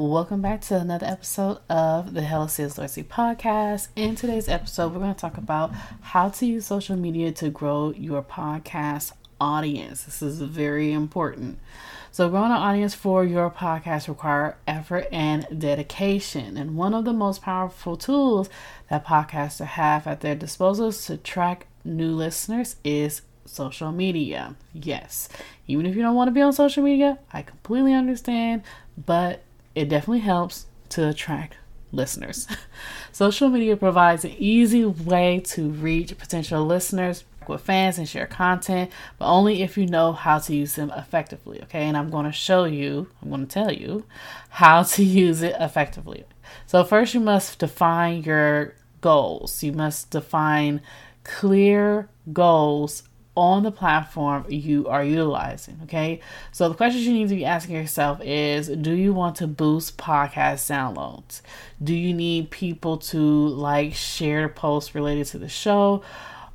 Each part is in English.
Welcome back to another episode of the Hella Sis Dorsey podcast. In today's episode, we're going to talk about how to use social media to grow your podcast audience. This is very important. So, growing an audience for your podcast require effort and dedication. And one of the most powerful tools that podcasters have at their disposal to track new listeners is social media. Yes, even if you don't want to be on social media, I completely understand, but it definitely helps to attract listeners. Social media provides an easy way to reach potential listeners with fans and share content, but only if you know how to use them effectively. Okay, and I'm going to show you, I'm going to tell you how to use it effectively. So, first, you must define your goals, you must define clear goals on the platform you are utilizing. Okay. So the questions you need to be asking yourself is do you want to boost podcast downloads? Do you need people to like share posts related to the show?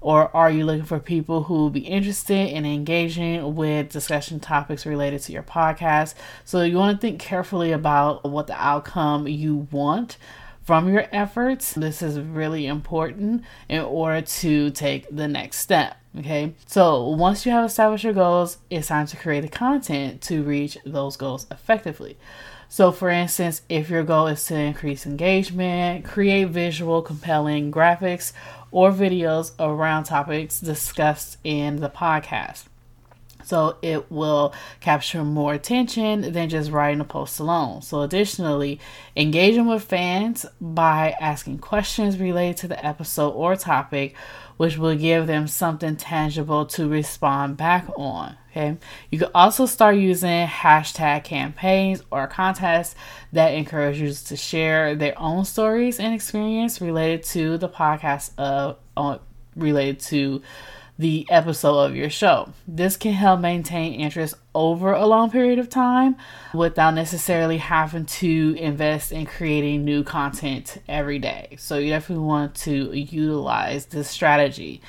Or are you looking for people who will be interested in engaging with discussion topics related to your podcast? So you want to think carefully about what the outcome you want from your efforts. This is really important in order to take the next step. Okay, so once you have established your goals, it's time to create the content to reach those goals effectively. So, for instance, if your goal is to increase engagement, create visual, compelling graphics or videos around topics discussed in the podcast. So it will capture more attention than just writing a post alone. So, additionally, engaging with fans by asking questions related to the episode or topic, which will give them something tangible to respond back on. Okay, you can also start using hashtag campaigns or contests that encourage users to share their own stories and experience related to the podcast of uh, related to the episode of your show. This can help maintain interest over a long period of time without necessarily having to invest in creating new content every day. So, you definitely want to utilize this strategy.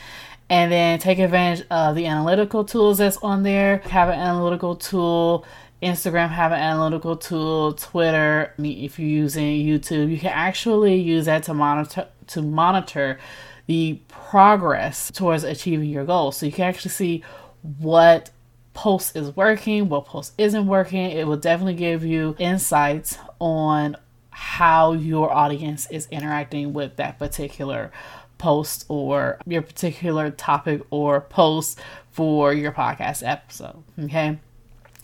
And then take advantage of the analytical tools that's on there. Have an analytical tool. Instagram have an analytical tool, Twitter, if you're using YouTube, you can actually use that to monitor to monitor the progress towards achieving your goals. So you can actually see what post is working, what post isn't working. It will definitely give you insights on how your audience is interacting with that particular post or your particular topic or post for your podcast episode. Okay.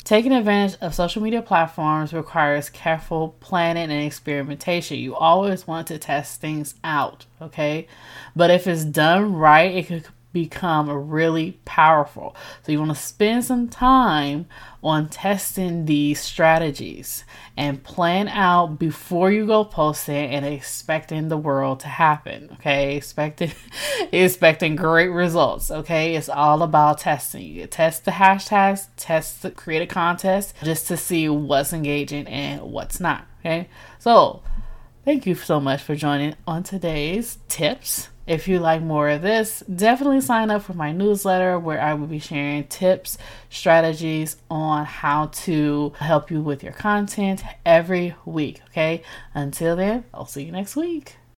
Taking advantage of social media platforms requires careful planning and experimentation. You always want to test things out, okay? But if it's done right, it could become really powerful. So you want to spend some time on testing these strategies and plan out before you go posting and expecting the world to happen. Okay, expecting expecting great results. Okay, it's all about testing. You test the hashtags, test the, create a contest just to see what's engaging and what's not. Okay, so thank you so much for joining on today's tips if you like more of this, definitely sign up for my newsletter where I will be sharing tips, strategies on how to help you with your content every week. Okay, until then, I'll see you next week.